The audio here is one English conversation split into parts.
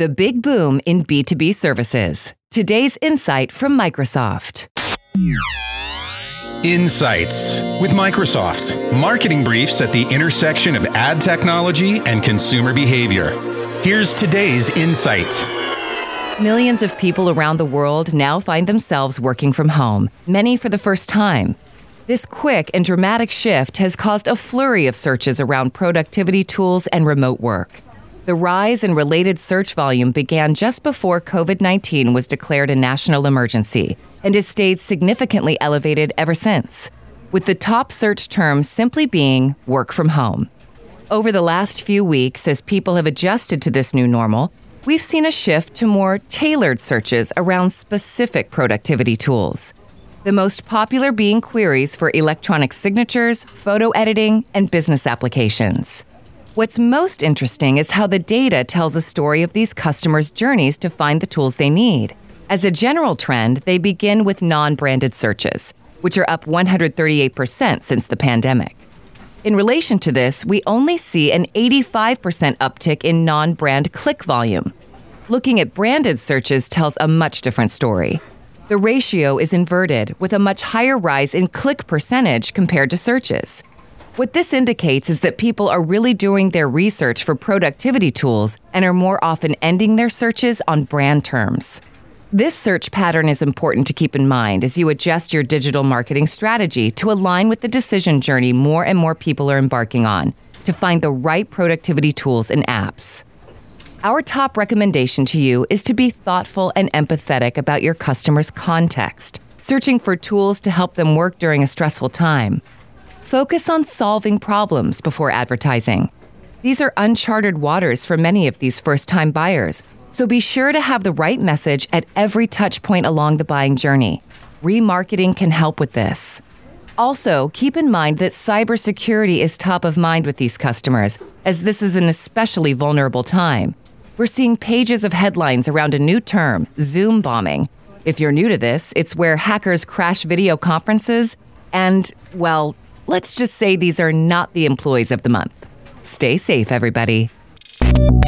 The big boom in B2B services. Today's insight from Microsoft. Insights with Microsoft. Marketing briefs at the intersection of ad technology and consumer behavior. Here's today's insight. Millions of people around the world now find themselves working from home, many for the first time. This quick and dramatic shift has caused a flurry of searches around productivity tools and remote work. The rise in related search volume began just before COVID 19 was declared a national emergency and has stayed significantly elevated ever since, with the top search term simply being work from home. Over the last few weeks, as people have adjusted to this new normal, we've seen a shift to more tailored searches around specific productivity tools. The most popular being queries for electronic signatures, photo editing, and business applications. What's most interesting is how the data tells a story of these customers' journeys to find the tools they need. As a general trend, they begin with non branded searches, which are up 138% since the pandemic. In relation to this, we only see an 85% uptick in non brand click volume. Looking at branded searches tells a much different story. The ratio is inverted, with a much higher rise in click percentage compared to searches. What this indicates is that people are really doing their research for productivity tools and are more often ending their searches on brand terms. This search pattern is important to keep in mind as you adjust your digital marketing strategy to align with the decision journey more and more people are embarking on to find the right productivity tools and apps. Our top recommendation to you is to be thoughtful and empathetic about your customer's context, searching for tools to help them work during a stressful time. Focus on solving problems before advertising. These are uncharted waters for many of these first time buyers, so be sure to have the right message at every touch point along the buying journey. Remarketing can help with this. Also, keep in mind that cybersecurity is top of mind with these customers, as this is an especially vulnerable time. We're seeing pages of headlines around a new term, Zoom bombing. If you're new to this, it's where hackers crash video conferences and, well, Let's just say these are not the employees of the month. Stay safe, everybody.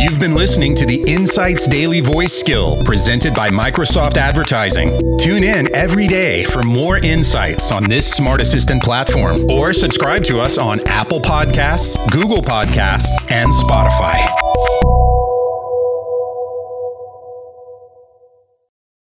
You've been listening to the Insights Daily Voice Skill presented by Microsoft Advertising. Tune in every day for more insights on this smart assistant platform or subscribe to us on Apple Podcasts, Google Podcasts, and Spotify.